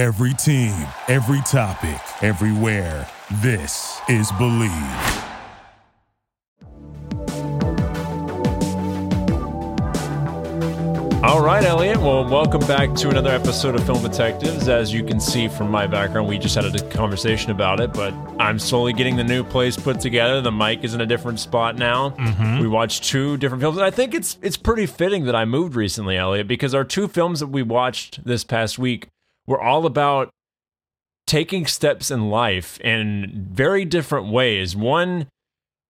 Every team, every topic, everywhere. This is Believe. All right, Elliot. Well, welcome back to another episode of Film Detectives. As you can see from my background, we just had a conversation about it, but I'm slowly getting the new place put together. The mic is in a different spot now. Mm-hmm. We watched two different films, and I think it's it's pretty fitting that I moved recently, Elliot, because our two films that we watched this past week were all about taking steps in life in very different ways. One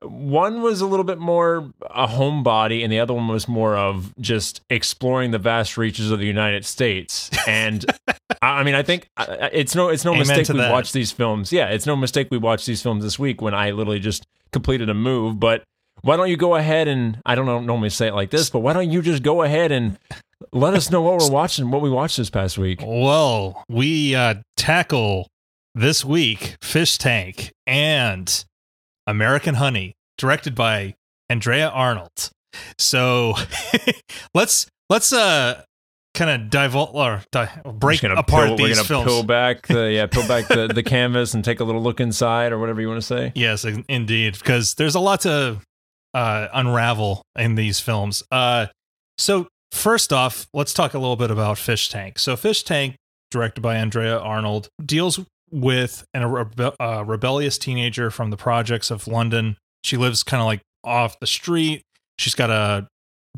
one was a little bit more a homebody and the other one was more of just exploring the vast reaches of the United States. And I mean, I think it's no it's no Amen mistake we that. watched these films. Yeah, it's no mistake we watched these films this week when I literally just completed a move, but why don't you go ahead and I don't know, normally say it like this, but why don't you just go ahead and let us know what we're watching, what we watched this past week? Well, we uh, tackle this week Fish Tank and American Honey, directed by Andrea Arnold. So let's let's uh kind of divulge or di- break We're gonna apart peel, we're gonna films. Peel back the yeah, peel back the, the canvas and take a little look inside or whatever you want to say. Yes, indeed, because there's a lot to uh, unravel in these films. Uh, so first off, let's talk a little bit about Fish Tank. So Fish Tank, directed by Andrea Arnold, deals with an, a rebe- uh, rebellious teenager from the projects of London. She lives kind of like off the street. She's got a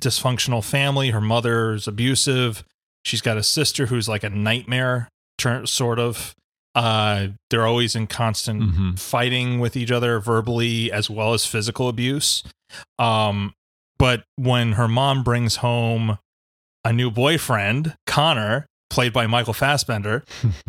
dysfunctional family. Her mother's abusive. She's got a sister who's like a nightmare, turn sort of. Uh, they're always in constant Mhm. fighting with each other verbally as well as physical abuse. Um, but when her mom brings home a new boyfriend, Connor, played by Michael Fassbender,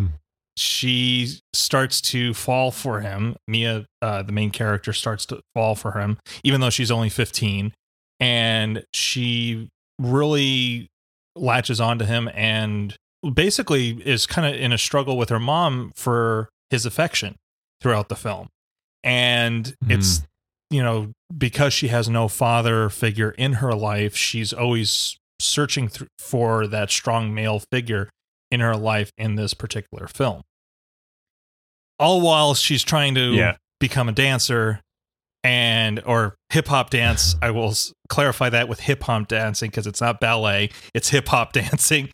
she starts to fall for him. Mia, uh, the main character, starts to fall for him, even though she's only 15. And she really latches onto him and basically is kind of in a struggle with her mom for his affection throughout the film. And it's, you know, because she has no father figure in her life, she's always searching th- for that strong male figure in her life in this particular film. All while she's trying to Yeah. become a dancer and or hip hop dance. I will s- clarify that with hip hop dancing because it's not ballet, it's hip hop dancing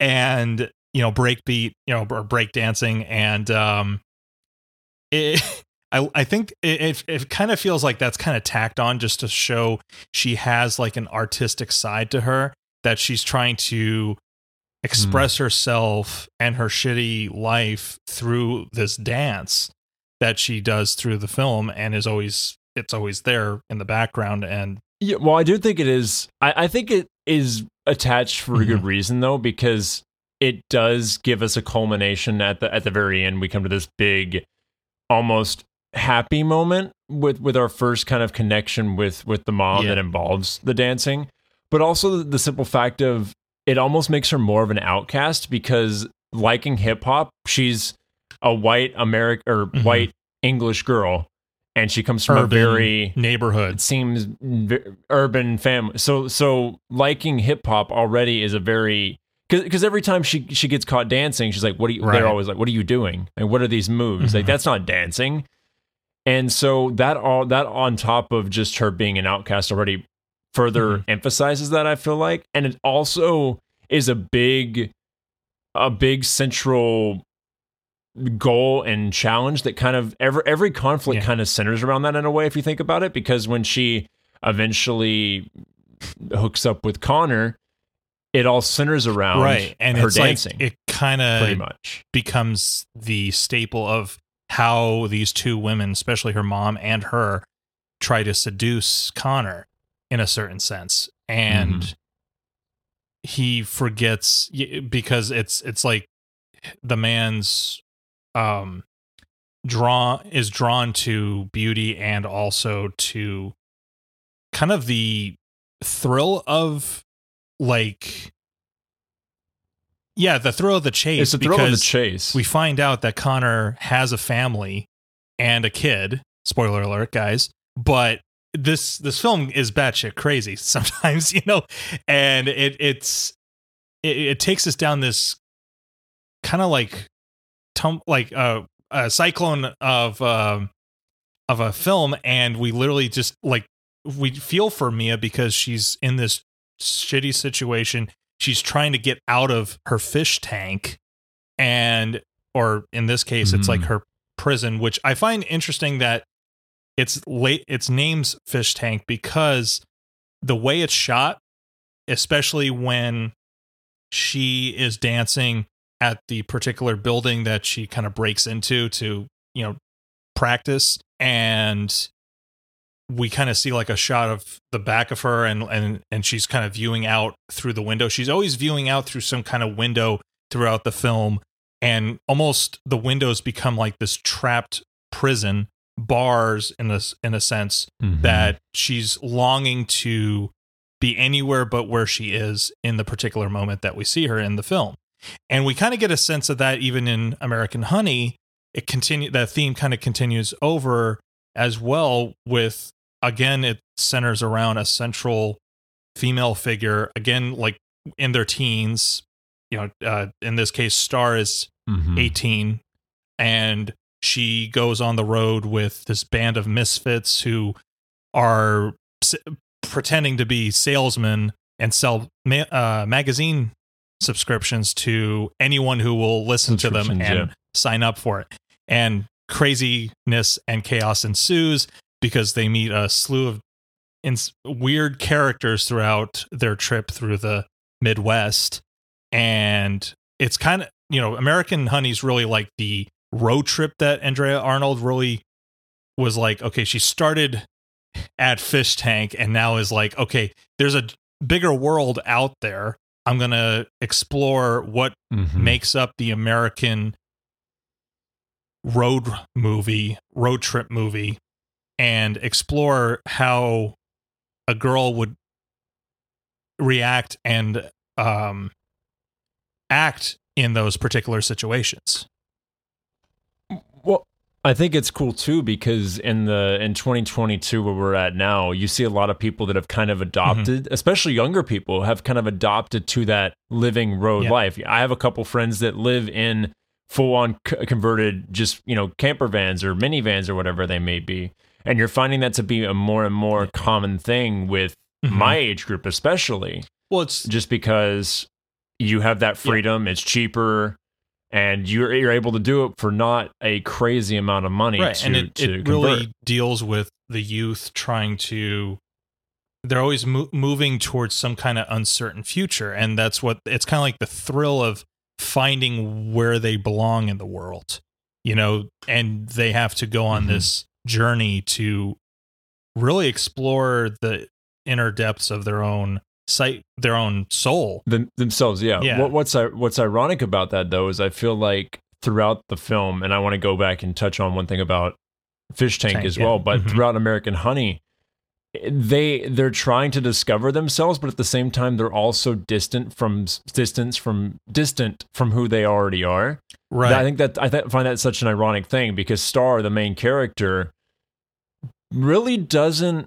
and you know breakbeat, you know, or break dancing and um it I, I think it, it, it kind of feels like that's kind of tacked on just to show she has like an artistic side to her that she's trying to express herself and her shitty life through this dance that she does through the film and is always it's always there in the background and Yeah, well, I do think it is. I, I think it is attached for a Mm-hmm. good reason, though, because it does give us a culmination at the at the very end. We come to this big, almost happy moment with with our first kind of connection with with the mom Yeah. that involves the dancing, but also the, the simple fact of it almost makes her more of an outcast because liking hip hop, she's a white American or Mhm. white English girl, and she comes from urban a very neighborhood. it seems v- urban family. So so liking hip hop already is a very because every time she she gets caught dancing, she's like, "What are you?" Right. They're always like, "What are you doing?" And what are these moves? Like Mhm. that's not dancing. And so that all that on top of just her being an outcast already further Mhm. emphasizes that I feel like, and it also is a big a big central goal and challenge that kind of every every conflict Yeah. kind of centers around that in a way if you think about it because when she eventually hooks up with Connor it all centers around right and her dancing like it kind of pretty much becomes the staple of how these two women especially her mom and her try to seduce connor in a certain sense and Mhm. he forgets because it's it's like the man's um draw is drawn to beauty and also to kind of the thrill of like yeah the thrill of the chase it's a thrill of the chase we find out that Connor has a family and a kid. Spoiler alert, guys. But this this film is batshit crazy sometimes, you know, and it it's it, it takes us down this kind of like tum- like a, a cyclone of um of a film, and we literally just like we feel for Mia because she's in this shitty situation. She's trying to get out of her fish tank, and or in this case, it's like Mhm. her prison, which I find interesting that it's late. Its name's fish tank because the way it's shot, especially when she is dancing at the particular building that she kind of breaks into to you know practice and we kind of see like a shot of the back of her and and and she's kind of viewing out through the window she's always viewing out through some kind of window throughout the film and almost the windows become like this trapped prison bars in this in a sense Mhm. that she's longing to be anywhere but where she is in the particular moment that we see her in the film. And we kind of get a sense of that even in American Honey. It continue that theme kind of continues over as well with again it centers around a central female figure again like in their teens you know uh, in this case star is Mhm. 18 and she goes on the road with this band of misfits who are s- pretending to be salesmen and sell ma- uh, magazine subscriptions to anyone who will listen to them and yeah. sign up for it and craziness and chaos ensues because they meet a slew of ins- weird characters throughout their trip through the midwest. And it's kind of you know american honey's really like the road trip that andrea arnold really was like okay she started at fish tank and now is like okay there's a bigger world out there. I'm gonna explore what Mhm. makes up the american road movie road trip movie and explore how a girl would react and um act in those particular situations Well, I think it's cool too because in the in 2022 where we're at now, you see a lot of people that have kind of adopted, especially younger people, have kind of adopted to that living road Yeah. life. I have a couple friends that live in full on c- converted just, you know, camper vans or minivans or whatever they may be. And you're finding that to be a more and more common thing with Mhm. my age group especially well it's just because you have that freedom, it's cheaper, and you're you're able to do it for not a crazy amount of money right to, and it, it really deals with the youth trying to they're always mo- moving towards some kind of uncertain future and that's what it's kind of like the thrill of finding where they belong in the world you know and they have to go on Mhm. this journey to really explore the inner depths of their own sight their own soul Them, themselves. Yeah. Yeah. What, what's what's ironic about that though is I feel like throughout the film, and I want to go back and touch on one thing about Fish Tank, Tank, as yeah. well, but Mhm. throughout American Honey. They they're trying to discover themselves, but at the same time they're also distant from distance from distant from who they already are. Right I think that I th- find that such an ironic thing because Star, the main character, really doesn't.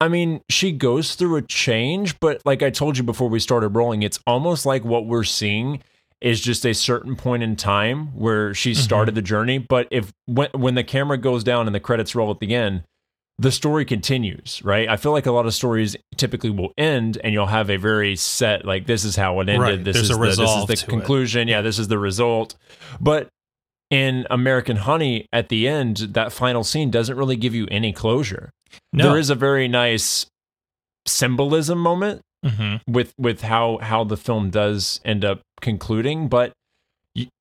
I mean, she goes through a change, but like I told you before we started rolling, it's almost like what we're seeing is just a certain point in time where she mm-hmm. started the journey. But if when when the camera goes down and the credits roll at the end, the story continues, right? I feel like a lot of stories typically will end and you'll have a very set like this is how it ended. Right. This is the, this is the to it. conclusion. Yeah, this is the result. But in American Honey, at the end, that final scene doesn't really give you any closure. no There is a very nice symbolism moment Mhm. with with how how the film does end up concluding but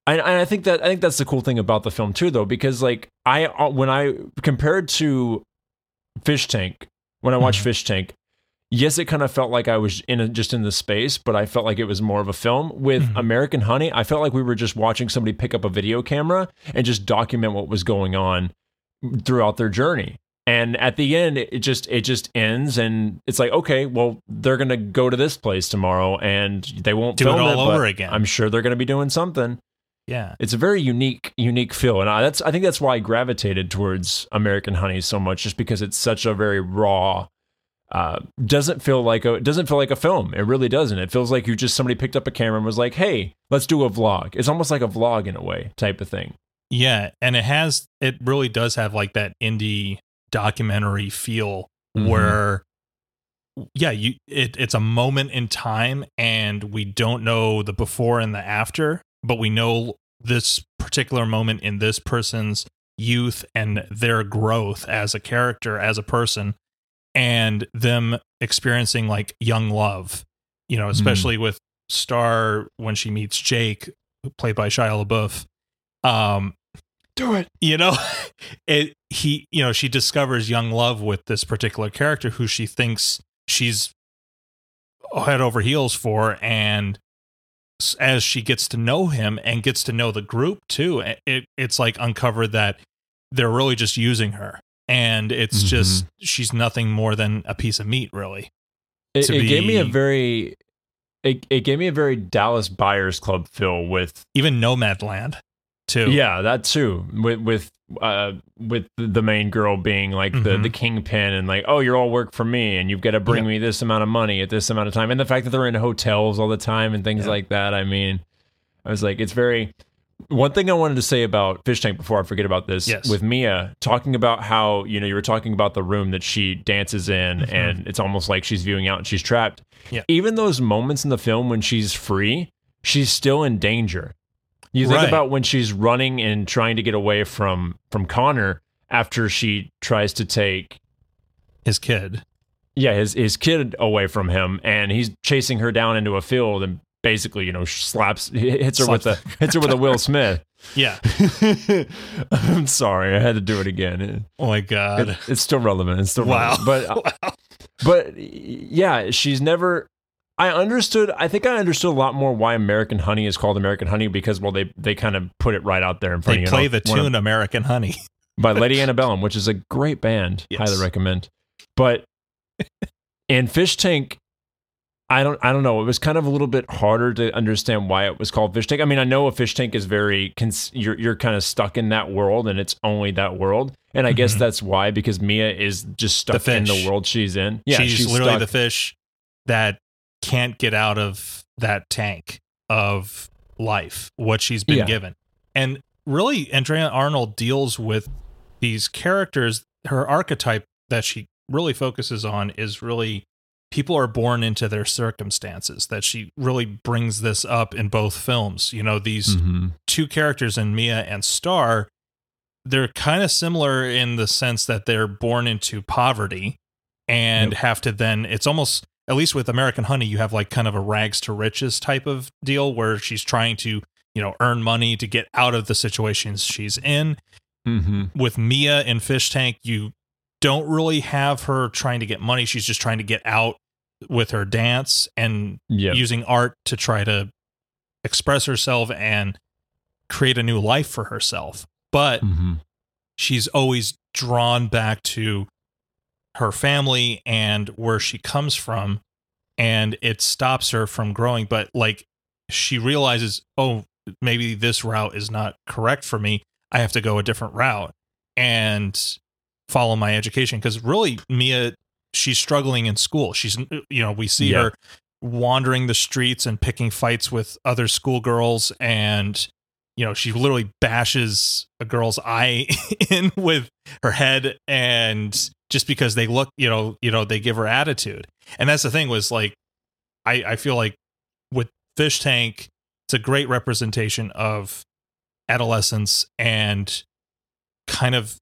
and I think that I think that's the cool thing about the film too though because like I uh, when I compared to Fish Tank when I watched Mhm. Fish Tank yes it kind of felt like I was in a, just in the space but I felt like it was more of a film with Mhm. American Honey I felt like we were just watching somebody pick up a video camera and just document what was going on throughout their journey and at the end it just it just ends and it's like okay well they're gonna go to this place tomorrow and they won't Do it all but over again. i'm sure they're gonna be doing something yeah it's a very unique unique feel and I, that's i think that's why i gravitated towards american honey so much just because it's such a very raw uh, doesn't feel like a doesn't feel like a film. It really doesn't. It feels like you just somebody picked up a camera and was like, "Hey, let's do a vlog." It's almost like a vlog in a way, type of thing. Yeah, and it has it really does have like that indie documentary feel Mhm. where yeah, you it it's a moment in time and we don't know the before and the after, but we know this particular moment in this person's youth and their growth as a character, as a person, and them experiencing like young love, you know, especially with Star when she meets Jake, played by Shia LaBeouf. Um, Do it. you know it he you know she discovers young love with this particular character who she thinks she's head over heels for and as she gets to know him and gets to know the group too it, it it's like uncovered that they're really just using her and it's Mhm. just she's nothing more than a piece of meat really It, it gave me a very it, it gave me a very Dallas Buyers Club feel with even nomadland too yeah that too with with uh with the main girl being like the Mhm. the kingpin and like oh you're all work for me and you've got to bring Yep. me this amount of money at this amount of time and the fact that they're in hotels all the time and things Yeah. like that I mean I was like it's very one thing I wanted to say about Fish Tank before I forget about this Yes. with Mia talking about how you know you were talking about the room that she dances in Mhm. and it's almost like she's viewing out and she's trapped. Yeah. Even those moments in the film when she's free, she's still in danger. You think Right. about when she's running and trying to get away from from Connor after she tries to take his kid yeah his his kid away from him and he's chasing her down into a field and basically you know slaps hits her with a hits her with a Will Smith. yeah I'm sorry, I had to do it again. Oh my god it- it's still relevant. It's still Wow. relevant. But but yeah, she's never. I understood. I think I understood a lot more why American Honey is called American Honey because well, they they kind of put it right out there in front they of you. play know, the one of- tune american honey by Lady Antebellum, which is a great band. Yes. Highly recommend. But in Fish Tank, I don't I don't know. It was kind of a little bit harder to understand why it was called Fish Tank. I mean, I know a fish tank is very cons- you're you're kind of stuck in that world and it's only that world. And I guess Mhm. that's why because Mia is just stuck in the world she's in. Yeah, she's, literally stuck. the fish that can't get out of that tank of life, what she's been Yeah. given. And really, Andrea Arnold deals with these characters. Her archetype that she really focuses on is really people are born into their circumstances. That she really brings this up in both films. You know, these Mhm. two characters in Mia and Star, they're kind of similar in the sense that they're born into poverty and Yep. have to then it's almost at least with American Honey, you have like kind of a rags to riches type of deal where she's trying to, you know, earn money to get out of the situations she's in. Mhm. With Mia in Fish Tank, you don't really have her trying to get money. She's just trying to get out with her dance and Yeah. using art to try to express herself and create a new life for herself. But Mhm. she's always drawn back to her family and where she comes from and it stops her from growing. But like she realizes oh maybe this route is not correct for me. I have to go a different route and follow my education. Because really mia she's struggling in school. She's you know we see Yeah. her wandering the streets and picking fights with other schoolgirls and you know she literally bashes a girl's eye in with her head and just because they look you know you know they give her attitude and that's the thing was like i i feel like with fish tank it's a great representation of adolescence and kind of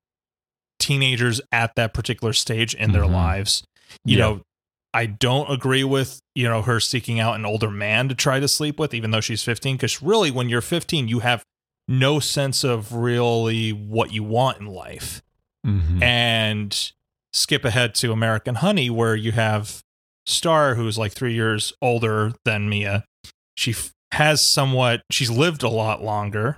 teenagers at that particular stage in their Mhm. lives you Yeah. know i don't agree with you know her seeking out an older man to try to sleep with even though she's 15 because really when you're 15 you have no sense of really what you want in life Mhm. and skip ahead to American Honey, where you have Star, who's like three years older than Mia. She f- has somewhat, she's lived a lot longer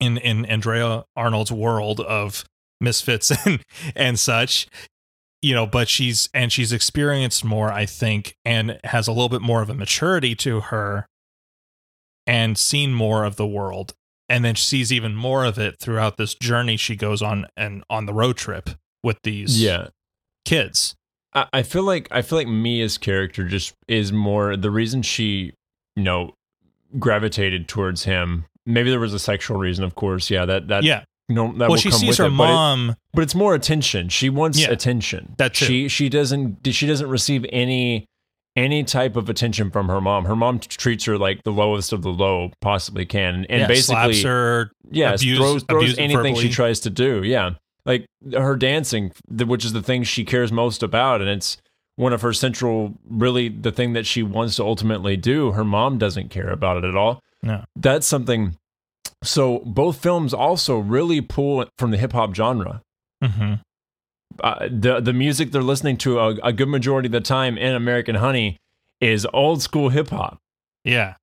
in in Andrea Arnold's world of misfits and and such. You know, but she's and she's experienced more, I think, and has a little bit more of a maturity to her and seen more of the world and then she sees even more of it throughout this journey she goes on and on the road trip with these yeah. kids I, I feel like I feel like Mia's character just is more the reason she, you know, gravitated towards him. Maybe there was a sexual reason, of course. Yeah, that that Yeah. No, that well, will she come sees with her it, but it- mom. but it's more attention. She wants Yeah, attention. That's she she doesn't she doesn't receive any any type of attention from her mom. Her mom treats her like the lowest of the low possibly can, and yeah, basically slaps her. yes, abuse- throws, throws anything she tries to do. Yeah, like her dancing, which is the thing she cares most about, and it's one of her central, really the thing that she wants to ultimately do. Her mom doesn't care about it at all. No. That's something. So both films also really pull from the hip hop genre hmm uh, the the music they're listening to a, a good majority of the time in American Honey is old school hip hop, Yeah.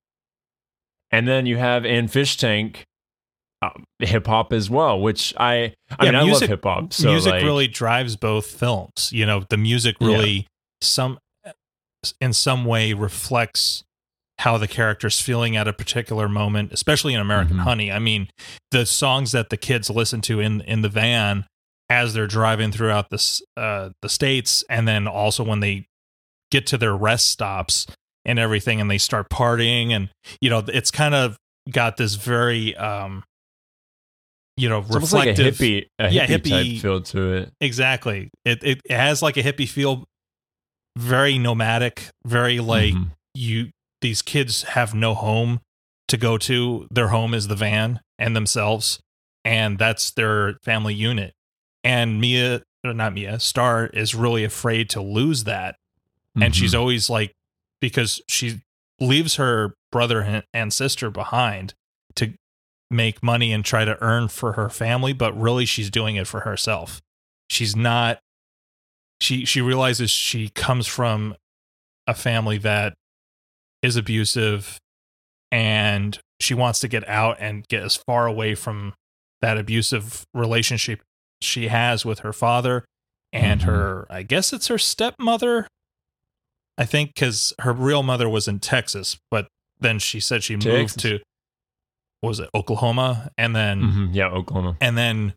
and then you have in Fish Tank uh, hip hop as well, which I I Yeah, mean I love hip hop. So music like, really drives both films. You know, the music Yeah. really some in some way reflects how the character's feeling at a particular moment, especially in American Mhm. Honey. I mean, the songs that the kids listen to in in the van as they're driving throughout the uh, the states, and then also when they get to their rest stops and everything, and they start partying, and you know, it's kind of got this very um, you know, it's almost like a reflective hippie, a Yeah, hippie, type hippie- feel to it. Exactly. It, it it has like a hippie feel, very nomadic, very like Mhm. you. These kids have no home to go to. Their home is the van and themselves, and that's their family unit. And Mia, uh, not Mia, Star is really afraid to lose that, and mm-hmm. she's always like, because she leaves her brother and sister behind to make money and try to earn for her family, but really she's doing it for herself. She's not she she realizes she comes from a family that is abusive and she wants to get out and get as far away from that abusive relationship she has with her father and Mhm. her I guess it's her stepmother. I think cuz her real mother was in Texas, but then she said she moved to what was it Oklahoma and then Mhm. yeah Oklahoma. and then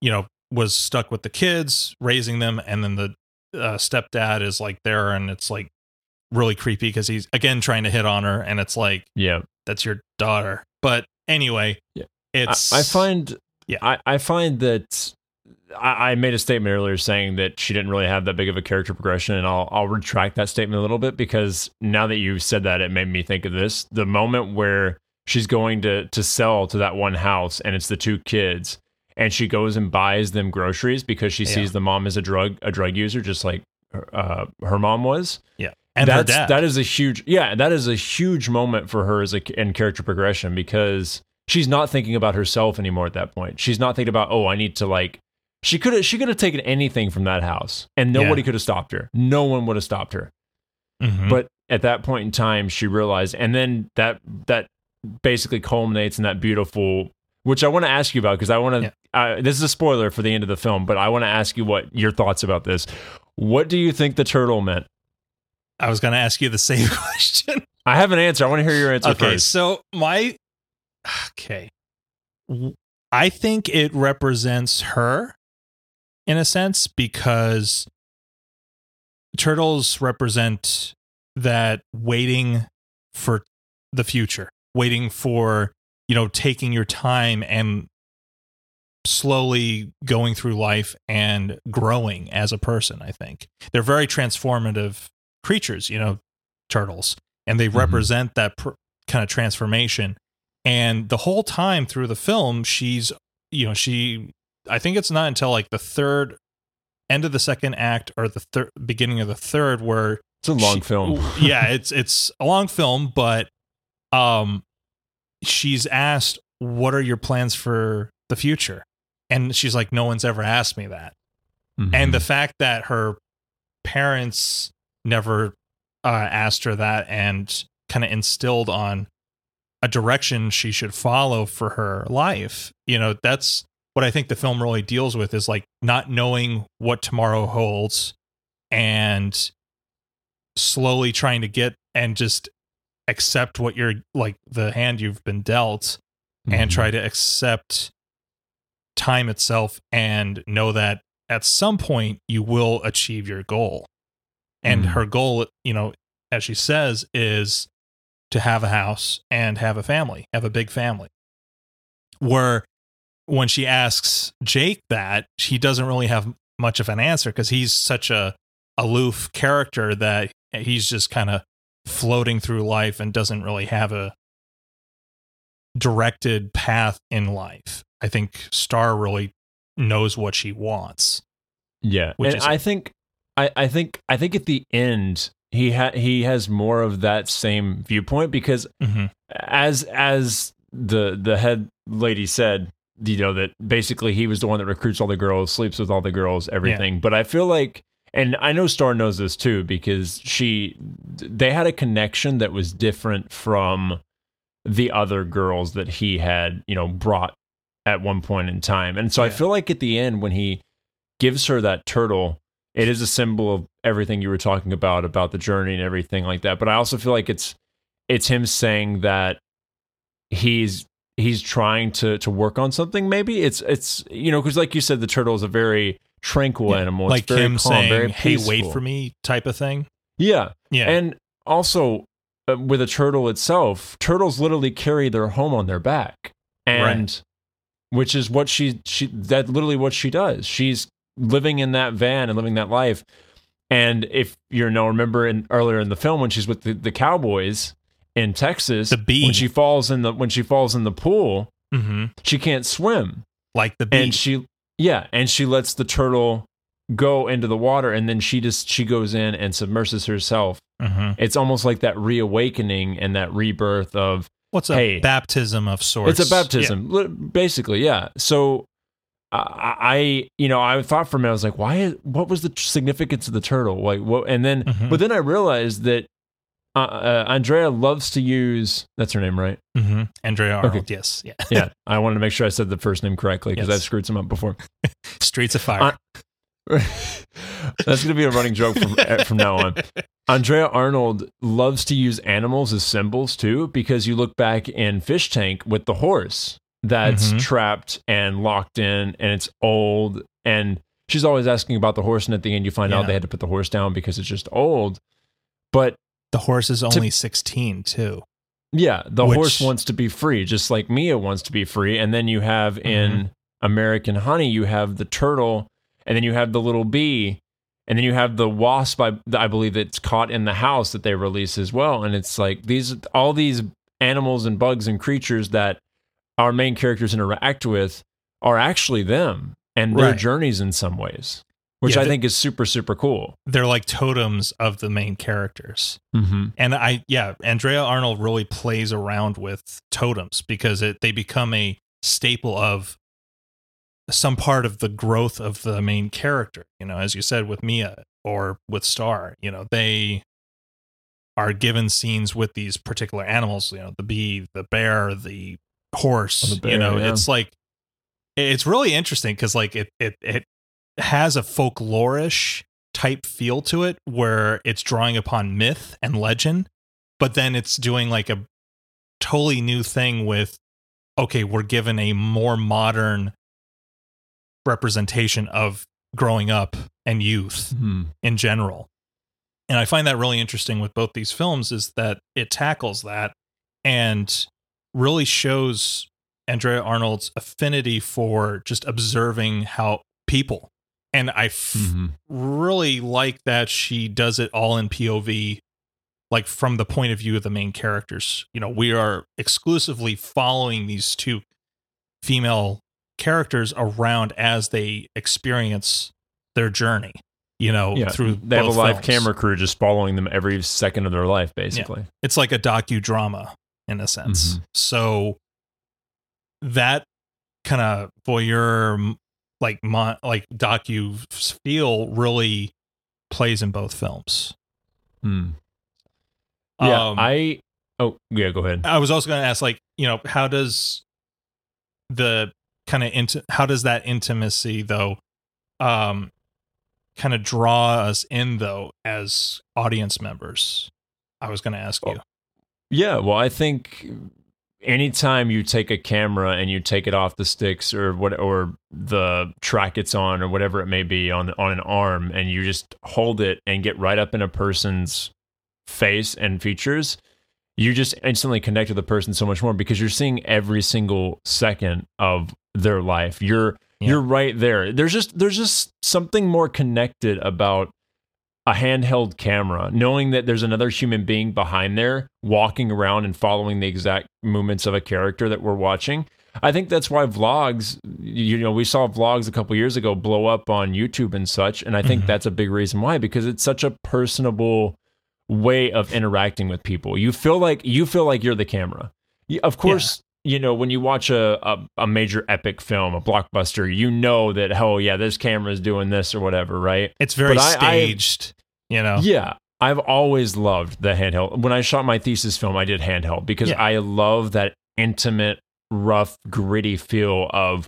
you know was stuck with the kids raising them and then the uh, stepdad is like there and it's like really creepy because he's again trying to hit on her and it's like Yeah, that's your daughter but anyway Yeah. it's I, I find Yeah. I, I find that I, I made a statement earlier saying that she didn't really have that big of a character progression, and I'll I'll retract that statement a little bit because now that you said that, it made me think of this: the moment where she's going to to sell to that one house, and it's the two kids, and she goes and buys them groceries because she Yeah. sees the mom as a drug a drug user, just like uh, her mom was. And That's, That is a huge, yeah, that is a huge moment for her as a in character progression because she's not thinking about herself anymore at that point. She's not thinking about, oh, I need to like. She could have she could have taken anything from that house, and nobody Yeah. could have stopped her. No one would have stopped her. Mhm. But at that point in time, she realized, and then that that basically culminates in that beautiful. Which I want to ask you about because I want to. Uh, this is a spoiler for the end of the film, but I want to ask you what your thoughts about this. What do you think the turtle meant? I was going to ask you the same question I have an answer. I want to hear your answer okay first. so my okay I think it represents her in a sense because turtles represent that waiting for the future, waiting for, you know, taking your time and slowly going through life and growing as a person, I think. They're very transformative creatures, you know, turtles, and they Mhm. represent that pr- kind of transformation. And the whole time through the film, she's, you know, she, I think it's not until like the third end of the second act or the third beginning of the third where It's a long she- film. yeah, it's it's a long film, but um she's asked what are your plans for the future? And she's like no one's ever asked me that. Mm-hmm. And the fact that her parents never uh, asked her that and kind of instilled on a direction she should follow for her life, you know, that's what I think the film really deals with is like not knowing what tomorrow holds and slowly trying to get and just accept what you're like the hand you've been dealt and Mhm. try to accept time itself and know that at some point you will achieve your goal and Mhm. her goal, you know, as she says, is to have a house and have a family, have a big family. Where when she asks Jake that, he doesn't really have much of an answer because he's such a aloof character that he's just kind of floating through life and doesn't really have a directed path in life. I think Star really knows what she wants. Yeah, Which and is- I think, I, I think, I think at the end he ha- he has more of that same viewpoint because Mm-hmm. as as the the head lady said, you know that basically he was the one that recruits all the girls, sleeps with all the girls, everything. But I feel like, and I know Star knows this too because she they had a connection that was different from the other girls that he had you know brought at one point in time, and so I feel like at the end when he gives her that turtle. It is a symbol of everything you were talking about about the journey and everything like that. But I also feel like it's it's him saying that he's he's trying to to work on something maybe. It's it's you know because like you said the turtle is a very tranquil Yeah, animal. Like it's very him calm, saying, very "Hey, wait for me," type of thing. yeah. Yeah, and also uh, with a turtle itself turtles literally carry their home on their back. And which is what she she that literally what she does. She's living in that van and living that life and if you know remember in earlier in the film when she's with the, the cowboys in texas The bee. when she falls in the when she falls in the pool hmm she can't swim like the bee. and she yeah and she lets the turtle go into the water and then she just she goes in and submerses herself hmm it's almost like that reawakening and that rebirth of What's a Hey. baptism of sorts? it's a baptism li- basically yeah so I, I you know i thought for a minute i was like why what was the significance of the turtle like what and then Mhm. but then i realized that uh, uh, andrea loves to use that's her name right Yeah. hmm Andrea Arnold. Yes. Yeah. yeah i wanted to make sure i said the first name correctly because Yes. i've screwed some up before Streets of Fire. That's going to be a running joke from eh, from now on. Andrea Arnold loves to use animals as symbols too, because you look back in Fish Tank with the horse that's Mhm. trapped and locked in, and it's old, and she's always asking about the horse, and at the end you find out they had to put the horse down because it's just old. But the horse is only sixteen too. yeah, the Which- horse wants to be free, just like Mia wants to be free. And then you have in Mm-hmm. American Honey, you have the turtle, and then you have the little bee, and then you have the wasp. I, I believe that's caught in the house that they release as well. And it's like these all these animals and bugs and creatures that our main characters interact with are actually them and their Right. journeys in some ways, which Yeah, I think is super super cool. They're like totems of the main characters. Mm-hmm. And I, yeah, Andrea Arnold really plays around with totems because it, they become a staple of some part of the growth of the main character. You know, as you said with Mia or with Star, you know, they are given scenes with these particular animals. You know, the bee, the bear, the horse. Bear, you know, yeah. it's like it's really interesting because like it it it has a folklorish type feel to it where it's drawing upon myth and legend, but then it's doing like a totally new thing with okay, we're given a more modern representation of growing up and youth Mm-hmm. in general. And I find that really interesting with both these films is that it tackles that and really shows Andrea Arnold's affinity for just observing how people. And I f- Mm-hmm. really like that she does it all in POV, like from the point of view of the main characters. You know, we are exclusively following these two female characters around as they experience their journey. You know, Yeah, through they have a live films. camera crew just following them every second of their life, basically. It's like a docudrama in a sense. Mhm. So that kind of voyeur, like mon- like docu feel, really plays in both films. Hmm. Yeah, Um, I. Oh, yeah. Go ahead. I was also going to ask, like, you know, how does the kind of into how does that intimacy though, um, kind of draw us in though as audience members? I was going to ask you. Yeah, well, I think anytime you take a camera and you take it off the sticks or what or the track it's on or whatever it may be on on an arm and you just hold it and get right up in a person's face and features you just instantly connect with the person so much more because you're seeing every single second of their life you're Yeah. you're right there there's just there's just something more connected about a handheld camera, knowing that there's another human being behind there walking around and following the exact movements of a character that we're watching. I think that's why vlogs, you know, we saw vlogs a couple years ago blow up on YouTube and such. And I think Mhm. that's a big reason why, because it's such a personable way of interacting with people. You feel like you feel like you're the camera. Of course, you know, when you watch a, a, a major epic film, a blockbuster, you know that, oh, yeah, this camera is doing this or whatever, right? It's very But staged, you know. Yeah. I've always loved the handheld. When I shot my thesis film, I did handheld because Yeah. I love that intimate, rough, gritty feel of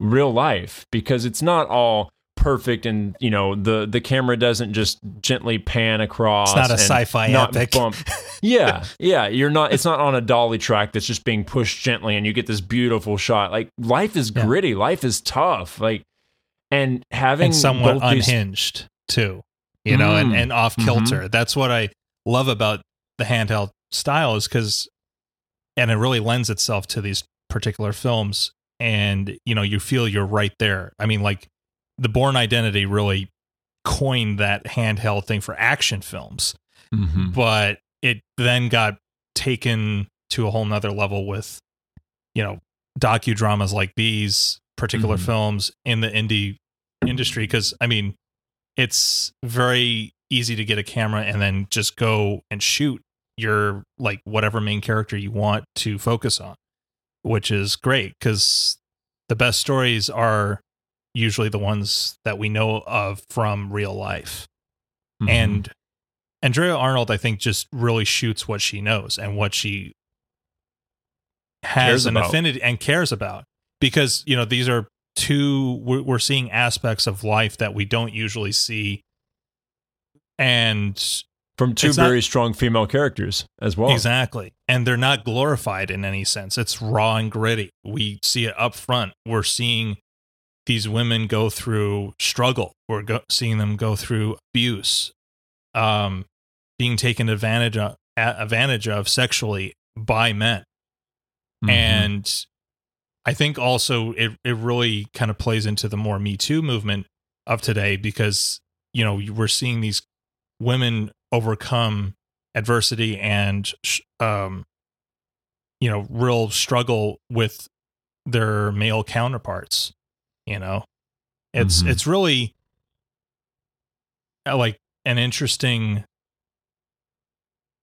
real life because it's not all perfect and you know the the camera doesn't just gently pan across It's not a sci-fi not epic. bump. yeah yeah you're not it's not on a dolly track that's just being pushed gently and you get this beautiful shot like life is Yeah. gritty life is tough like and having and somewhat both these- unhinged too, you know, and, Mm. and off kilter. That's what I love about the handheld style is because, and it really lends itself to these particular films. And you know, you feel you're right there. I mean, like the Bourne Identity really coined that handheld thing for action films, Mhm. but it then got taken to a whole nother level with, you know, docudramas like these particular Mhm. films in the indie industry. Because I mean, it's very easy to get a camera and then just go and shoot your like whatever main character you want to focus on, which is great because the best stories are usually the ones that we know of from real life. Mhm. And Andrea Arnold, I think, just really shoots what she knows and what she has Cares an about. affinity and cares about. Because, you know, these are two, we're, seeing aspects of life that we don't usually see. And from two It's not- very strong female characters as well. Exactly. And they're not glorified in any sense. It's raw and gritty. We see it up front. We're seeing these women go through struggle. We're go- seeing them go through abuse, um, being taken advantage of, advantage of sexually by men. Mhm. And I think also it, it really kind of plays into the more Me Too movement of today because, you know, we're seeing these women overcome adversity and, um, you know, real struggle with their male counterparts. You know, it's, Mhm. it's really uh, like an interesting,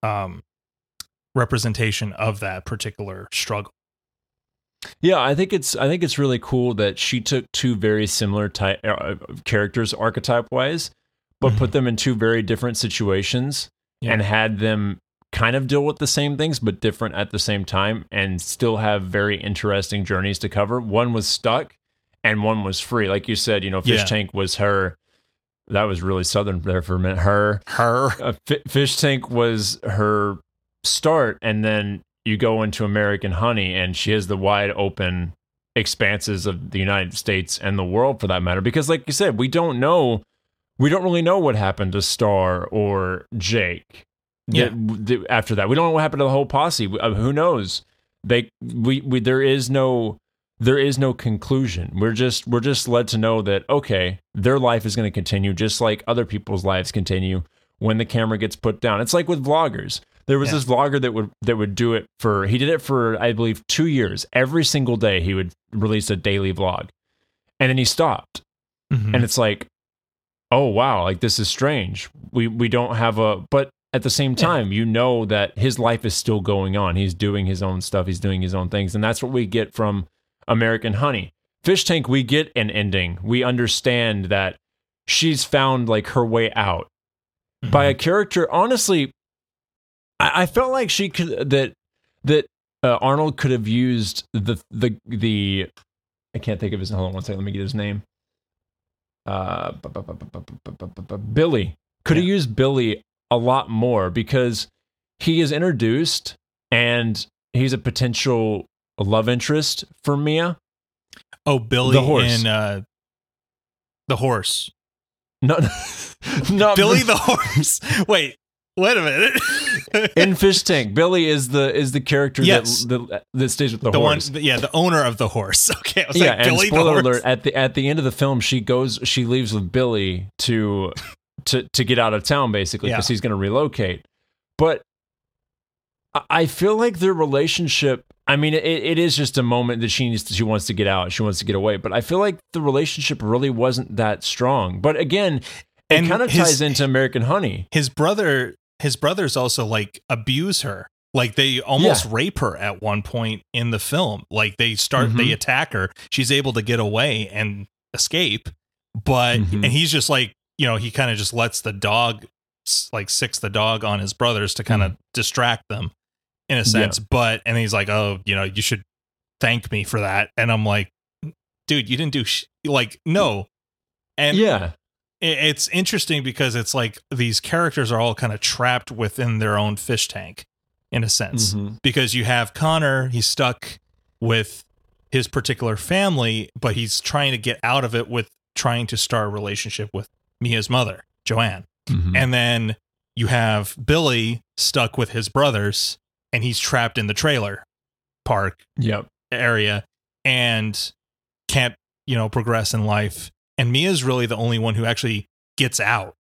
um, representation of that particular struggle. Yeah, I think it's I think it's really cool that she took two very similar type uh, characters archetype wise, but put them in two very different situations Yeah. and had them kind of deal with the same things but different at the same time and still have very interesting journeys to cover. One was stuck and one was free. Like you said, you know, Fish Yeah. Tank was her that was really southern there for a minute. Her Her. uh, Fi Fish Tank was her start, and then you go into American Honey, and she has the wide open expanses of the United States and the world, for that matter. Because, like you said, we don't know, we don't really know what happened to Star or Jake. Yeah. that- that- after that, we don't know what happened to the whole posse. Uh, who knows? They, we, we, there is no there is no conclusion. We're just we're just led to know that okay, their life is going to continue just like other people's lives continue when the camera gets put down. It's like with vloggers. There was Yeah. this vlogger that would that would do it for he did it for I believe 2 years. Every single day he would release a daily vlog. And then he stopped. Mhm. And it's like oh wow, like this is strange. We we don't have a but at the same Yeah. time, you know that his life is still going on. He's doing his own stuff. He's doing his own things, and that's what we get from American Honey. Fish Tank, we get an ending. We understand that she's found like her way out by a character. Honestly, I, I felt like she could that that uh, Arnold could have used the the the I can't think of his. Hold on one second. Let me get his name. Uh, Billy could have used Billy a lot more because he is introduced and he's a potential love interest for Mia. Oh, Billy the horse. uh, the horse. No, no Billy the horse. Wait, wait a minute. in Fish Tank. Billy is the is the character Yes. that, that that stays with the, the one, horse. yeah, the owner of the horse. Okay, yeah, like, and Billy spoiler alert: at the at the end of the film, she goes, she leaves with Billy to to to get out of town, basically, because Yeah. he's going to relocate. But I- I feel like their relationship. I mean, it, it is just a moment that she needs. To, she wants to get out. She wants to get away. But I feel like the relationship really wasn't that strong. But again, it And kind of his- ties into American Honey. His brother, his brothers also like abuse her. Like they almost rape her at one point in the film. Like they start, they Mhm. attack her. She's able to get away and escape, but Mhm. and he's just like, you know, he kind of just lets the dog, like, six the dog on his brothers to kind of distract them, in a sense. But and he's like, oh, you know, you should thank me for that. And I'm like, dude, you didn't do sh-. like no. And yeah, it's interesting because it's like these characters are all kind of trapped within their own fish tank in a sense Mhm. because you have Connor he's stuck with his particular family but he's trying to get out of it with trying to start a relationship with Mia's mother Joanne Mhm. and then you have Billy stuck with his brothers and he's trapped in the trailer park yep. area and can't you know progress in life and mia's really the only one who actually gets out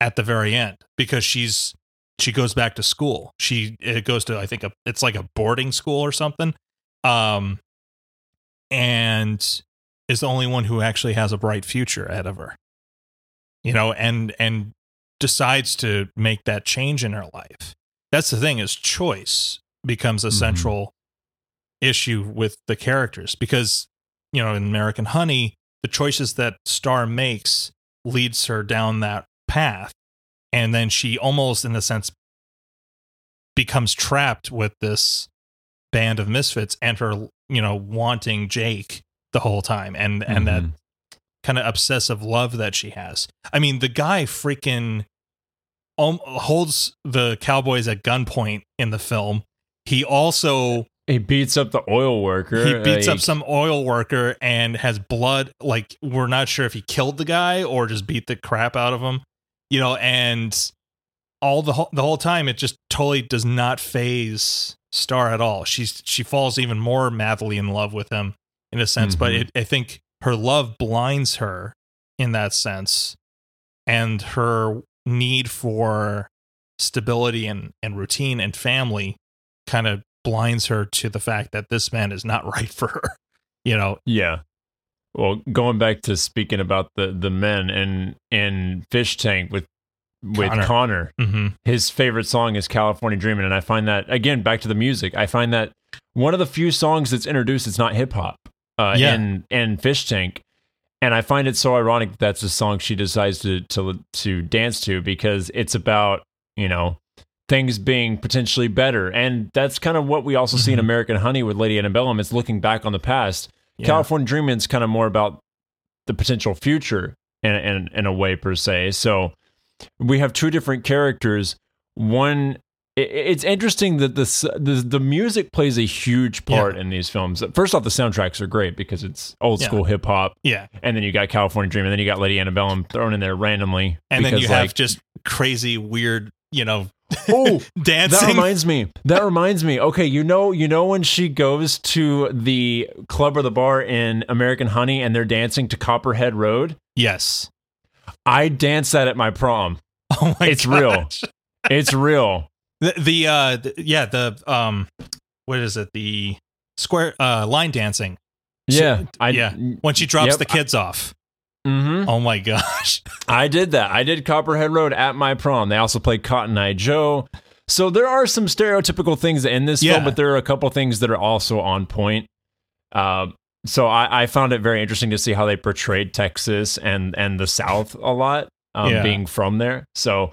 at the very end because she's she goes back to school. She it goes to i think a, it's like a boarding school or something. Um and is the only one who actually has a bright future ahead of her you know and and decides to make that change in her life. That's the thing is choice becomes a Mhm. central issue with the characters because you know in American Honey the choices that Star makes leads her down that path and then she almost in a sense becomes trapped with this band of misfits and her you know wanting Jake the whole time and and that Mhm. kind of obsessive love that she has. I mean, the guy freaking um, holds the cowboys at gunpoint in the film. He also he beats up the oil worker. he beats up some oil worker and has blood. Like we're not sure if he killed the guy or just beat the crap out of him. You know, and all the whole, the whole time it just totally does not faze Star at all. She's she falls even more madly in love with him in a sense, but Mhm. it, I think her love blinds her in that sense, and her need for stability and, and routine and family kind of blinds her to the fact that this man is not right for her. You know, Yeah. Well, going back to speaking about the the men and in Fish Tank with with Connor. Connor. mm-hmm. his favorite song is California Dreaming, and I find that again back to the music. I find that one of the few songs that's introduced it's not hip hop uh Yeah. in in Fish Tank. And I find it so ironic that that's the song she decides to to to dance to because it's about, you know, things being potentially better. And that's kind of what we also see in Mhm. American Honey with Lady Antebellum. It's looking back on the past. California Dreamin' is kind of more about the potential future in, in in a way per se. So we have two different characters. One, i- it's interesting that the the the music plays a huge part in these films. First off, the soundtracks are great because it's old Yeah. school hip hop, yeah, and then you got California Dream, and then you got Lady Antebellum thrown in there randomly. and then you have just crazy, weird, you know, oh, dancing. That reminds me. That reminds me. Okay, you know, you know when she goes to the club or the bar in American Honey and they're dancing to Copperhead Road. yes. I danced that at my prom. Oh my It's real. It's real. The, the uh, the, yeah, the um, what is it? The square uh line dancing Yeah, I yeah. when she drops Yep. the kids off. Hmm Oh my gosh. I did that. I did Copperhead Road at my prom. They also played Cotton Eye Joe. So there are some stereotypical things in this Yeah. film, but there are a couple things that are also on point. Uh, so I, I found it very interesting to see how they portrayed Texas and and the South a lot, um, Yeah. being from there. So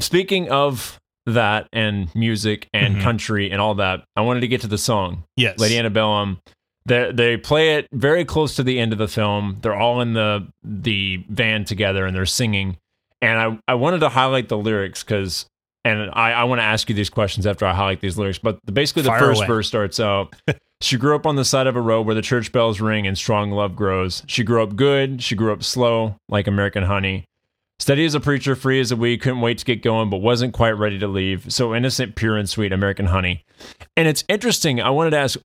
speaking of that and music and Mhm. country and all that, I wanted to get to the song. Yes. Lady Antebellum. They they play it very close to the end of the film. They're all in the the van together and they're singing. And I, I wanted to highlight the lyrics because and I, I want to ask you these questions after I highlight these lyrics. But the, basically, the Fire first away. verse starts out. she grew up on the side of a road where the church bells ring and strong love grows. She grew up good. She grew up slow, like American honey. Steady as a preacher, free as a weed, couldn't wait to get going, but wasn't quite ready to leave. So innocent, pure, and sweet, American honey. And it's interesting. I wanted to ask,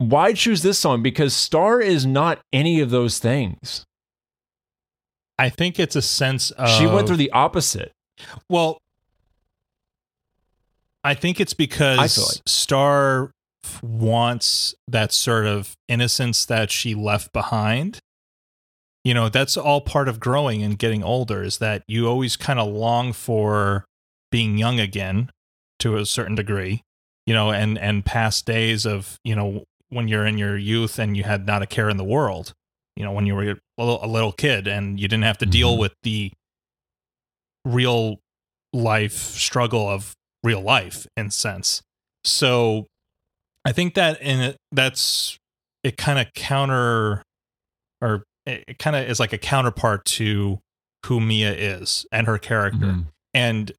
why choose this song? Because Star is not any of those things. I think it's a sense of she went through the opposite. Well, I think it's because like- Star wants that sort of innocence that she left behind. You know, that's all part of growing and getting older is that you always kind of long for being young again to a certain degree, you know, and and past days of, you know, when you're in your youth and you had not a care in the world, you know, when you were a little, a little kid and you didn't have to deal Mhm. with the real life struggle of real life in sense. So I think that in it that's it kind of counter or it, kind of is like a counterpart to who Mia is and her character. Mhm. And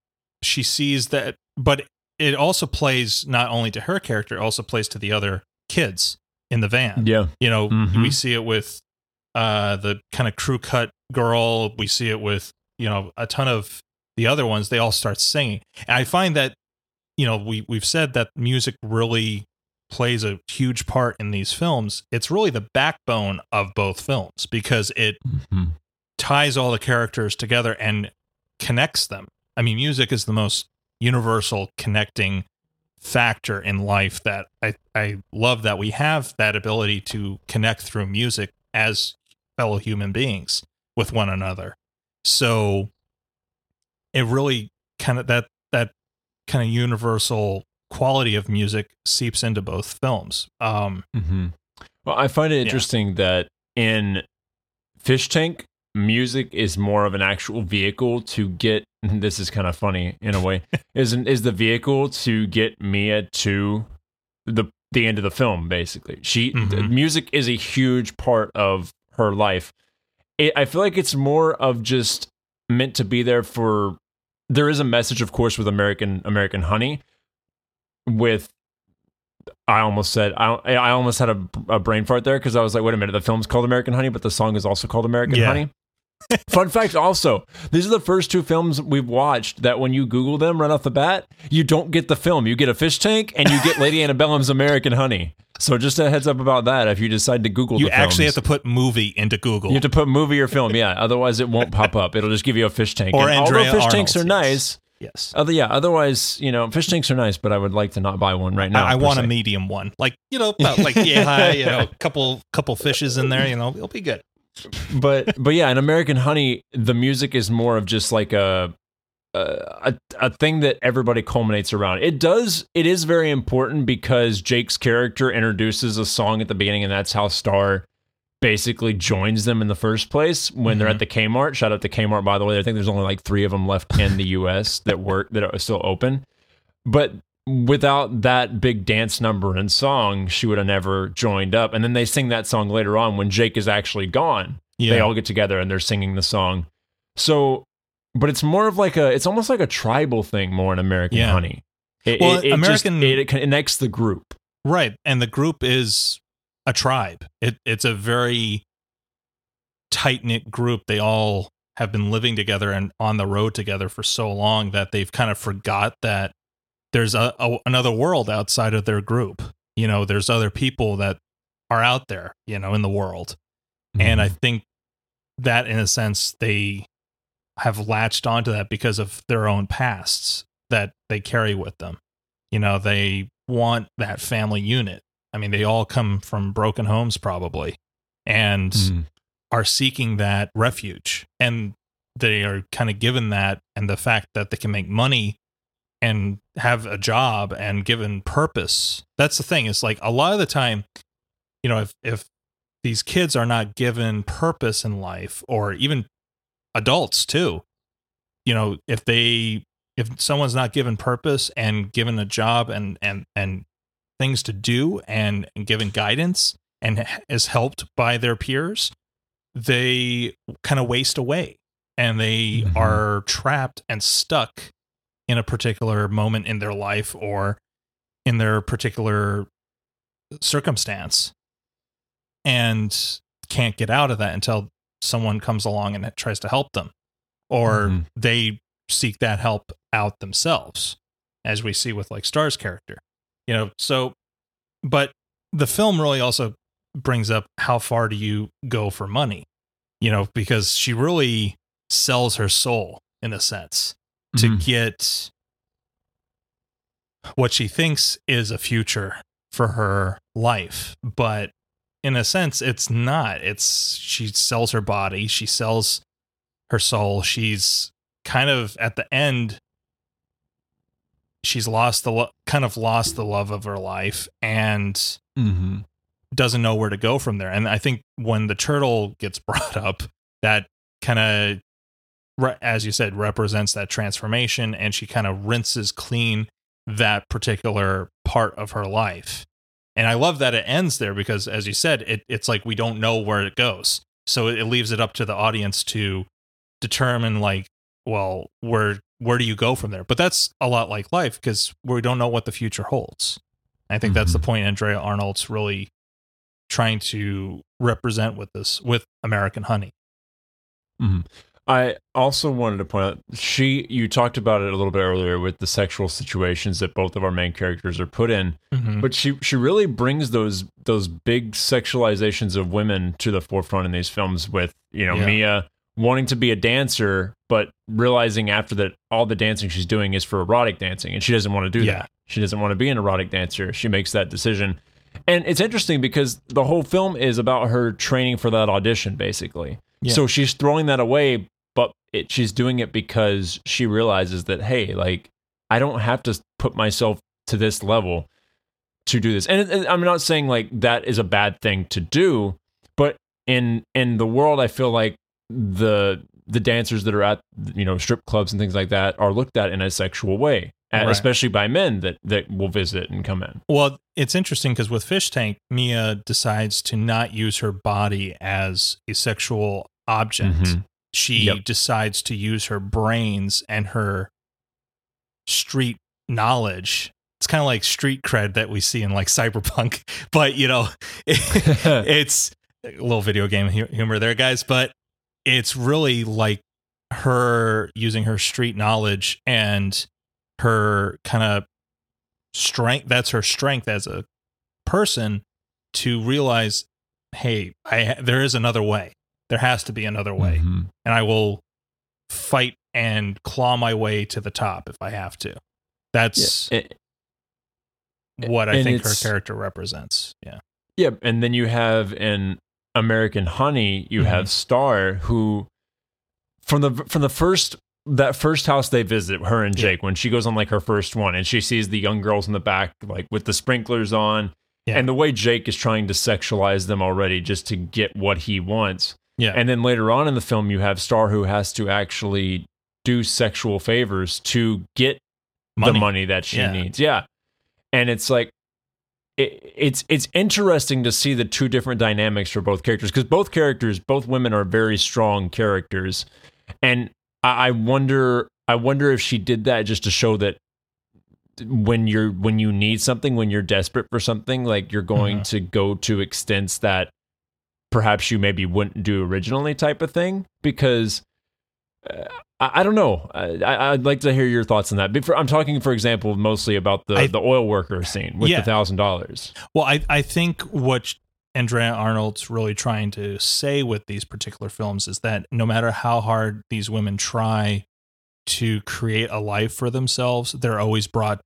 she sees that but it also plays not only to her character, it also plays to the other kids in the van. Yeah. You know, Mhm. we see it with uh the kind of crew cut girl. We see it with, you know, a ton of the other ones. They all start singing. And I find that, you know, we we've said that music really plays a huge part in these films. It's really the backbone of both films because it Mhm. ties all the characters together and connects them. I mean, music is the most universal connecting factor in life that I, I love that we have that ability to connect through music as fellow human beings with one another. So it really kind of that that kind of universal quality of music seeps into both films. Um Mm-hmm. Well, I find it interesting that in Fish Tank, music is more of an actual vehicle to get. This is kind of funny in a way. is is the vehicle to get Mia to the the end of the film? Basically, she Mhm. music is a huge part of her life. It, I feel like it's more of just meant to be there for. There is a message, of course, with American American Honey, with I almost said I I almost had a, a brain fart there because I was like, wait a minute, the film's called American Honey, but the song is also called American Yeah. Honey. Fun fact also, these are the first two films we've watched that when you Google them right off the bat, you don't get the film. You get a fish tank and you get Lady Antebellum's American Honey. So just a heads up about that if you decide to Google you actually have to put movie into Google. You have to put movie or film, yeah. Otherwise, it won't pop up. It'll just give you a fish tank. Or And Andrea although fish tanks are yes. nice, yes. other yeah. Otherwise, you know, fish tanks are nice, but I would like to not buy one right now. I, I want se. a medium one, like you know, about like yeah, high, you know, couple couple fishes in there, you know, it'll be good. But but yeah, in American Honey, the music is more of just like a a a thing that everybody culminates around. It does it is very important because Jake's character introduces a song at the beginning, and that's how Star basically joins them in the first place when they're Mhm. at the Kmart. Shout out to Kmart, by the way. I think there's only like three of them left in the U.S. that work that are still open, but. Without that big dance number and song, she would have never joined up. And then they sing that song later on when Jake is actually gone Yeah, they all get together and they're singing the song. So, but it's more of like a, it's almost like a tribal thing more in American Yeah. Honey. It, Well, it, it American- just, it, connects the group. right. And the group is a tribe. It it's a very tight knit group. They all have been living together and on the road together for so long that they've kind of forgot that there's a, a another world outside of their group. You know, there's other people that are out there, you know, in the world. And I think that in a sense they have latched onto that because of their own pasts that they carry with them. You know, they want that family unit. I mean, they all come from broken homes probably and Mhm. are seeking that refuge. And they are kind of given that and the fact that they can make money and have a job and given purpose. That's the thing. It's like a lot of the time, you know, if if these kids are not given purpose in life or even adults too, you know, if they if someone's not given purpose and given a job and and and things to do and, and given guidance and is helped by their peers, they kind of waste away and they Mhm. are trapped and stuck in a particular moment in their life or in their particular circumstance and can't get out of that until someone comes along and tries to help them or Mhm. they seek that help out themselves as we see with like star's character you know? So but the film really also brings up how far do you go for money you know? Because she really sells her soul in a sense to Mhm. get what she thinks is a future for her life but in a sense it's not it's she sells her body she sells her soul she's kind of at the end she's lost the lo- kind of lost the love of her life and Mm-hmm. doesn't know where to go from there. And I think when the turtle gets brought up, that kind of, re- as you said, represents that transformation, and she kind of rinses clean that particular part of her life. And I love that it ends there because, as you said, it, it's like we don't know where it goes, so it, leaves it up to the audience to determine, like, well, where where do you go from there? But that's a lot like life because we don't know what the future holds. I think that's the Mhm. point Andrea Arnold's really trying to represent with this with American Honey. I also wanted to point out she you talked about it a little bit earlier with the sexual situations that both of our main characters are put in, mm-hmm. but she she really brings those those big sexualizations of women to the forefront in these films with, you know, Yeah. Mia wanting to be a dancer but realizing after that all the dancing she's doing is for erotic dancing and she doesn't want to do Yeah. that. She doesn't want to be an erotic dancer. She makes that decision. And it's interesting because the whole film is about her training for that audition basically. Yeah. So she's throwing that away, it, she's doing it because she realizes that hey, like I don't have to put myself to this level to do this. And, and I'm not saying like that is a bad thing to do, but in in the world, I feel like the the dancers that are at you know strip clubs and things like that are looked at in a sexual way, and Right. especially by men that that will visit and come in. Well, it's interesting because with Fish Tank, Mia decides to not use her body as a sexual object. Mhm. She Yep. decides to use her brains and her street knowledge. It's kind of like street cred that we see in like cyberpunk, but you know, it's a little video game humor there, guys. But it's really like her using her street knowledge and her kind of strength. That's her strength as a person to realize, hey, I there is another way. There has to be another way, Mhm. and I will fight and claw my way to the top if I have to. That's Yeah. what I think her character represents. Yeah. Yeah, and then you have in American Honey, you Mhm. have Star, who from the from the first that first house they visit, her and Yeah. Jake, when she goes on like her first one, and she sees the young girls in the back, like with the sprinklers on, Yeah. and the way Jake is trying to sexualize them already just to get what he wants. Yeah. And then later on in the film, you have Star who has to actually do sexual favors to get the money that she Yeah. needs. Yeah. And it's like it, it's it's interesting to see the two different dynamics for both characters because both characters, both women are very strong characters. And I, I wonder I wonder if she did that just to show that when you're when you need something, when you're desperate for something, like you're going Mhm. to go to extents that perhaps you maybe wouldn't do originally type of thing because uh, I, I don't know. I, I'd like to hear your thoughts on that. Before, I'm talking, for example, mostly about the, I- the oil worker scene with Yeah. the thousand dollars. Well, I, I think what Andrea Arnold's really trying to say with these particular films is that no matter how hard these women try to create a life for themselves, they're always brought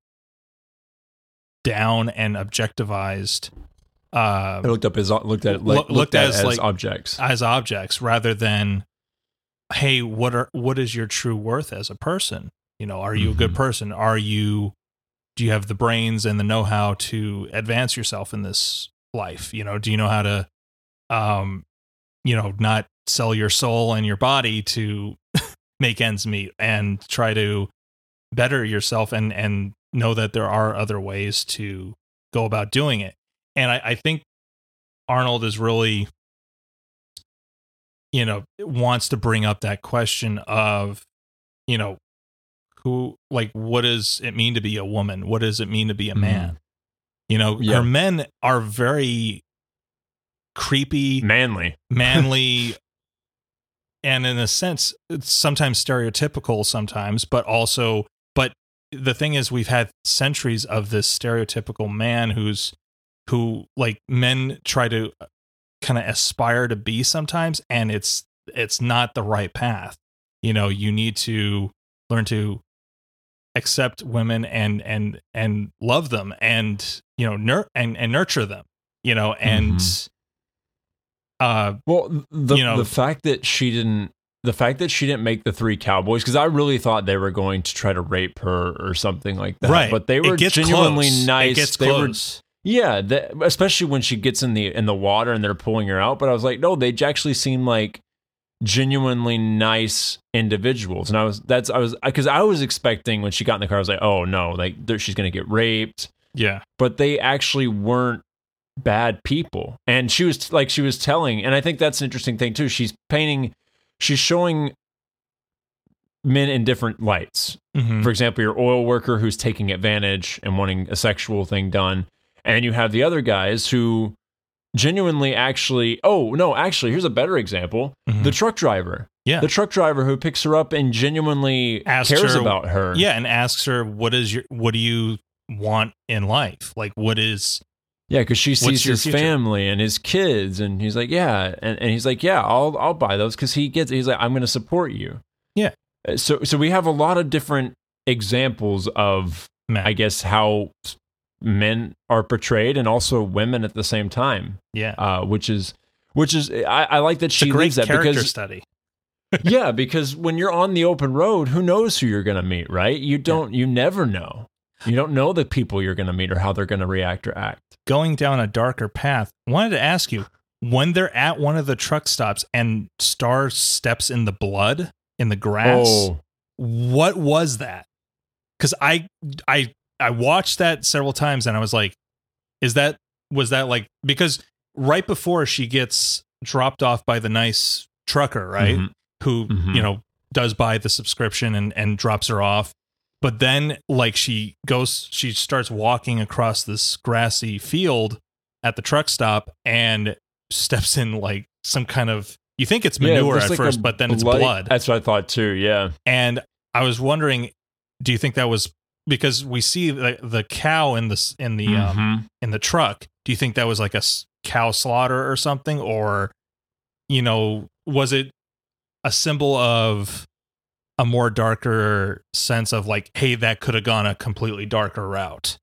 down and objectivized uh, I looked up as looked at like, looked looked, at as, as, like- objects. as objects rather than hey what are what is your true worth as a person you know are you a good Mhm. person are you do you have the brains and the know-how to advance yourself in this life you know do you know how to um you know not sell your soul and your body to make ends meet and try to better yourself and and know that there are other ways to go about doing it and i, I think arnold is really you know wants to bring up that question of you know who like what does it mean to be a woman? What does it mean to be a Mhm. man? You know, Yeah. her men are very creepy, Manly. manly, and in a sense, it's sometimes stereotypical sometimes, but also, but the thing is, we've had centuries of this stereotypical man who's who like men try to kind of aspire to be sometimes, and it's it's not the right path. You know, you need to learn to accept women and and and love them and you know nur- and and nurture them you know and uh Well, the You know- the fact that she didn't the fact that she didn't make the three cowboys because I really thought they were going to try to rape her or something like that. right but they were genuinely close. nice. it gets they were Yeah, that, especially when she gets in the in the water and they're pulling her out. But I was like, no, they actually seem like genuinely nice individuals. And I was that's I was because I was expecting when she got in the car, I was like, oh no, like she's gonna get raped. yeah But they actually weren't bad people. And she was like she was telling, and I think that's an interesting thing too. She's painting, she's showing men in different lights Mhm. for example, your oil worker who's taking advantage and wanting a sexual thing done. And you have the other guys who genuinely actually, oh, no, actually, here's a better example Mhm. the truck driver. Yeah. The truck driver who picks her up and genuinely Asks cares her- about her. yeah and asks her what is your what do you want in life like what is Yeah, because she sees his future? family and his kids, and he's like, "Yeah," and, and he's like, "Yeah, I'll I'll buy those," because he gets. He's like, "I'm going to support you." Yeah. Uh, So so we have a lot of different examples of men I guess how men are portrayed and also women at the same time, yeah uh, which is which is I, I like that it's she leaves that character because study yeah because when you're on the open road, who knows who you're going to meet, right? You don't you never know. You don't know the people you're going to meet or how they're going to react or act. going down a darker path wanted to ask you when they're at one of the truck stops and star steps in the blood in the grass Oh, what was that because i i i watched that several times and i was like is that was that like because right before she gets dropped off by the nice trucker right Mhm. who Mhm. you know does buy the subscription and and drops her off but then like she goes she starts walking across this grassy field at the truck stop and steps in like some kind of you think it's manure looks at like first but then it's blood That's what I thought too. Yeah. and I was wondering, do you think that was because we see the, the cow in the in the um, Mhm. in the truck? Do you think that was like a cow slaughter or something, or you know, was it a symbol of a more darker sense of like, hey, that could have gone a completely darker route?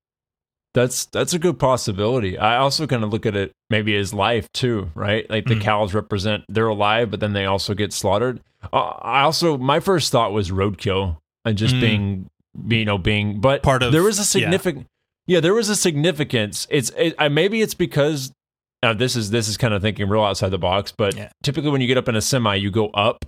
That's that's a good possibility. I also kind of look at it maybe as life too, right? Like the Mm. cows represent they're alive, but then they also get slaughtered. Uh, I also my first thought was roadkill and just Mm. being, be- you know, being. But Part of- there was a significant, yeah. there was a significance. It's it, I, maybe it's because this is this is kind of thinking real outside the box, but Yeah. typically when you get up in a semi, you go up,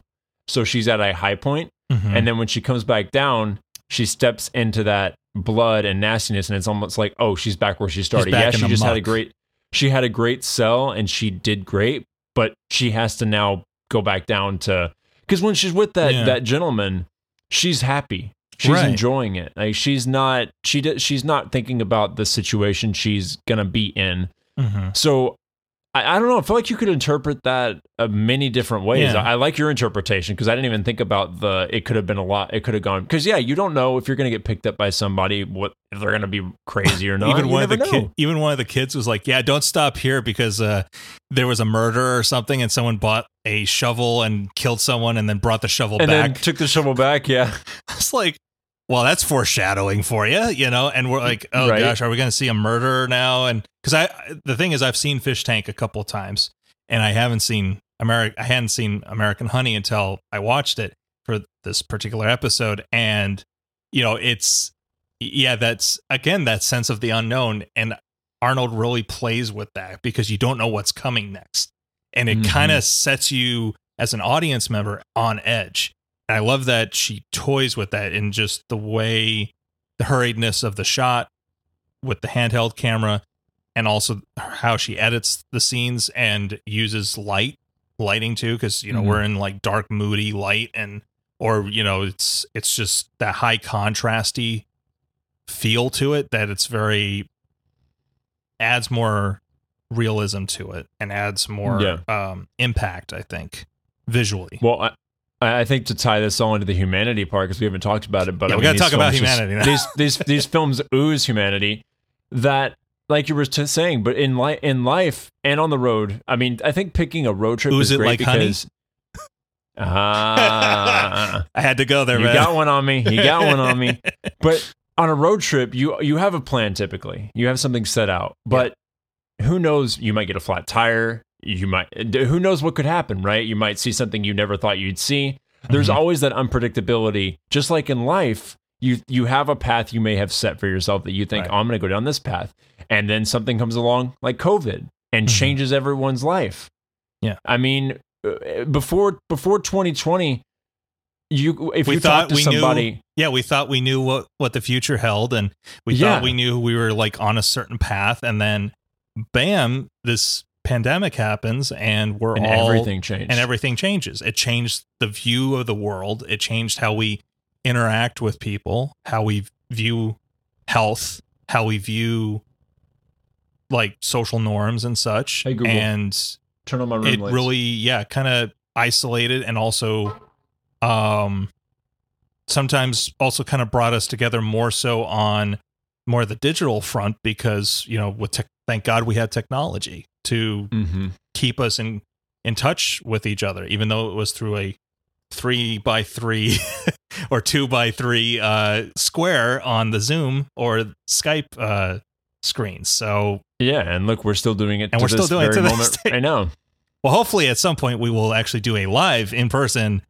so she's at a high point, Mhm. and then when she comes back down, she steps into that blood and nastiness, and it's almost like, oh, she's back where she started. yeah, she just had a great, she had a great sell, and she did great, but she has to now go back down to because when she's with that Yeah. that gentleman, she's happy. She's Right. enjoying it. Like she's not she d- she's not thinking about the situation she's gonna be in. Mhm. So I, I don't know. I feel like you could interpret that uh, many different ways. Yeah. I, I like your interpretation because I didn't even think about the. It could have been a lot. It could have gone because yeah, you don't know if you're going to get picked up by somebody. What if they're going to be crazy or not? even You one of the ki- even one of the kids was like, "Yeah, don't stop here because uh, there was a murder or something, and someone bought a shovel and killed someone, and then brought the shovel and back." took the shovel back. Yeah, it's like, well, that's foreshadowing for you, you know. And we're like, oh Right. gosh, are we going to see a murder now? And because I, the thing is, I've seen Fish Tank a couple of times, and I haven't seen America. I hadn't seen American Honey until I watched it for this particular episode, and you know, it's yeah, that's again that sense of the unknown, and Arnold really plays with that because you don't know what's coming next, and it Mhm. kind of sets you as an audience member on edge. And I love that she toys with that in just the way the hurriedness of the shot with the handheld camera and also how she edits the scenes and uses light lighting too because you know Mhm. we're in like dark moody light and or you know it's it's just that high contrasty feel to it that it's very adds more realism to it and adds more Yeah. um impact i think visually Well, I, I think to tie this all into the humanity part because we haven't talked about it, but Yeah, I we mean, gotta talk about just- humanity these these these films ooze humanity. That, like you were t- saying, but in life, in life and on the road. I mean, I think picking a road trip Ooze is it great like honey? because. Ah, i had to go there you man got one on me. You got one on me. But on a road trip, you you have a plan typically. You have something set out. But who knows? You might get a flat tire. You might. Who knows what could happen? Right? You might see something you never thought you'd see. There's Mhm. always that unpredictability. Just like in life, you you have a path you may have set for yourself that you think Right. oh, I'm going to go down this path, and then something comes along like COVID and Mhm. changes everyone's life. Yeah. I mean, uh, before before 2020, you if We you thought to we knew- somebody. yeah we thought we knew what what the future held and we Yeah. thought we knew we were like on a certain path and then bam this pandemic happens and we're and all everything changed. and everything changes. It changed the view of the world. It changed how we interact with people, how we view health, how we view like social norms and such. Hey, Google. and turn on my room it lights. really, yeah, kind of isolated and also um sometimes also kind of brought us together more so on more of the digital front because, you know, with tech thank God we had technology to Mhm. keep us in in touch with each other, even though it was through a three by three or two by three uh, square on the Zoom or Skype uh, screens. So, Yeah, and look, we're still doing it. And to we're still doing it to moment. day. I know. well, hopefully at some point we will actually do a live in person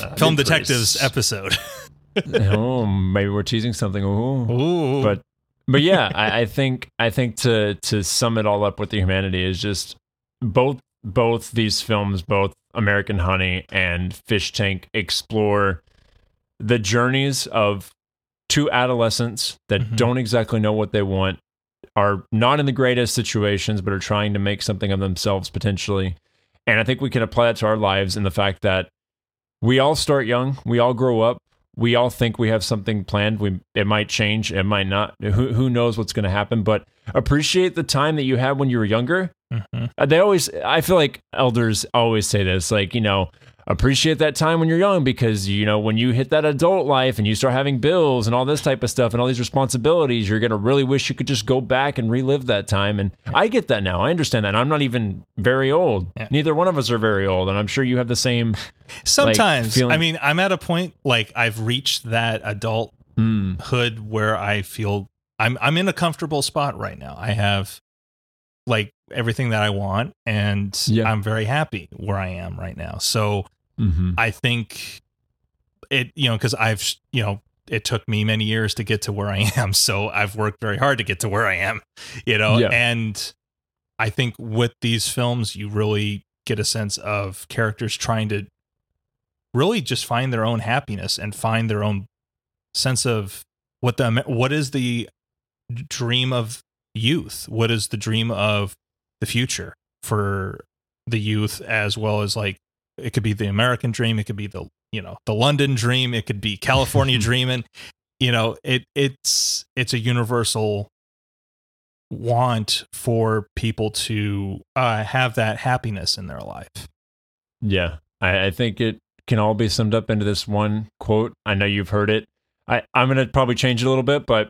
Uh, film detectives episode. oh, maybe we're teasing something. Ooh. Ooh, But but yeah, I, I think I think to to sum it all up with the humanity is just both both these films, both American Honey and Fish Tank, explore the journeys of two adolescents that Mhm. don't exactly know what they want, are not in the greatest situations, but are trying to make something of themselves potentially. And I think we can apply that to our lives in the fact that we all start young, we all grow up, we all think we have something planned. We it might change, it might not. Who who knows what's going to happen? But appreciate the time that you had when you were younger. Mhm. Uh, They always, I feel like elders always say this, like you know, appreciate that time when you're young because you know when you hit that adult life and you start having bills and all this type of stuff and all these responsibilities, you're gonna really wish you could just go back and relive that time. And I get that now. I understand that. I'm not even very old. Yeah. Neither one of us are very old, and I'm sure you have the same. sometimes feeling- I mean I'm at a point like I've reached that adult Mm, hood where I feel I'm I'm in a comfortable spot right now. I have like everything that I want and Yeah. I'm very happy where I am right now. So mhm. I think it you know cuz I've you know it took me many years to get to where I am. So I've worked very hard to get to where I am, you know. Yeah. And I think with these films you really get a sense of characters trying to really just find their own happiness and find their own sense of what the what is the dream of youth what is the dream of the future for the youth as well as like it could be the american dream it could be the you know the london dream it could be california dreaming you know it it's it's a universal want for people to uh, have that happiness in their life Yeah, I, I think it can all be summed up into this one quote. I know you've heard it. I, I'm going to probably change it a little bit, but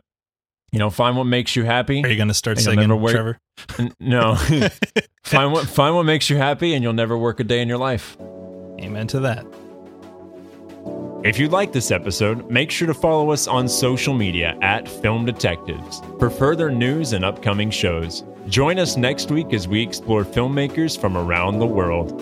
you know, find what makes you happy. are you going to start singing never wear- trevor no, find what find what makes you happy, and you'll never work a day in your life. Amen to that If you like this episode, make sure to follow us on social media at Film Detectives for further news and upcoming shows. Join us next week as we explore filmmakers from around the world.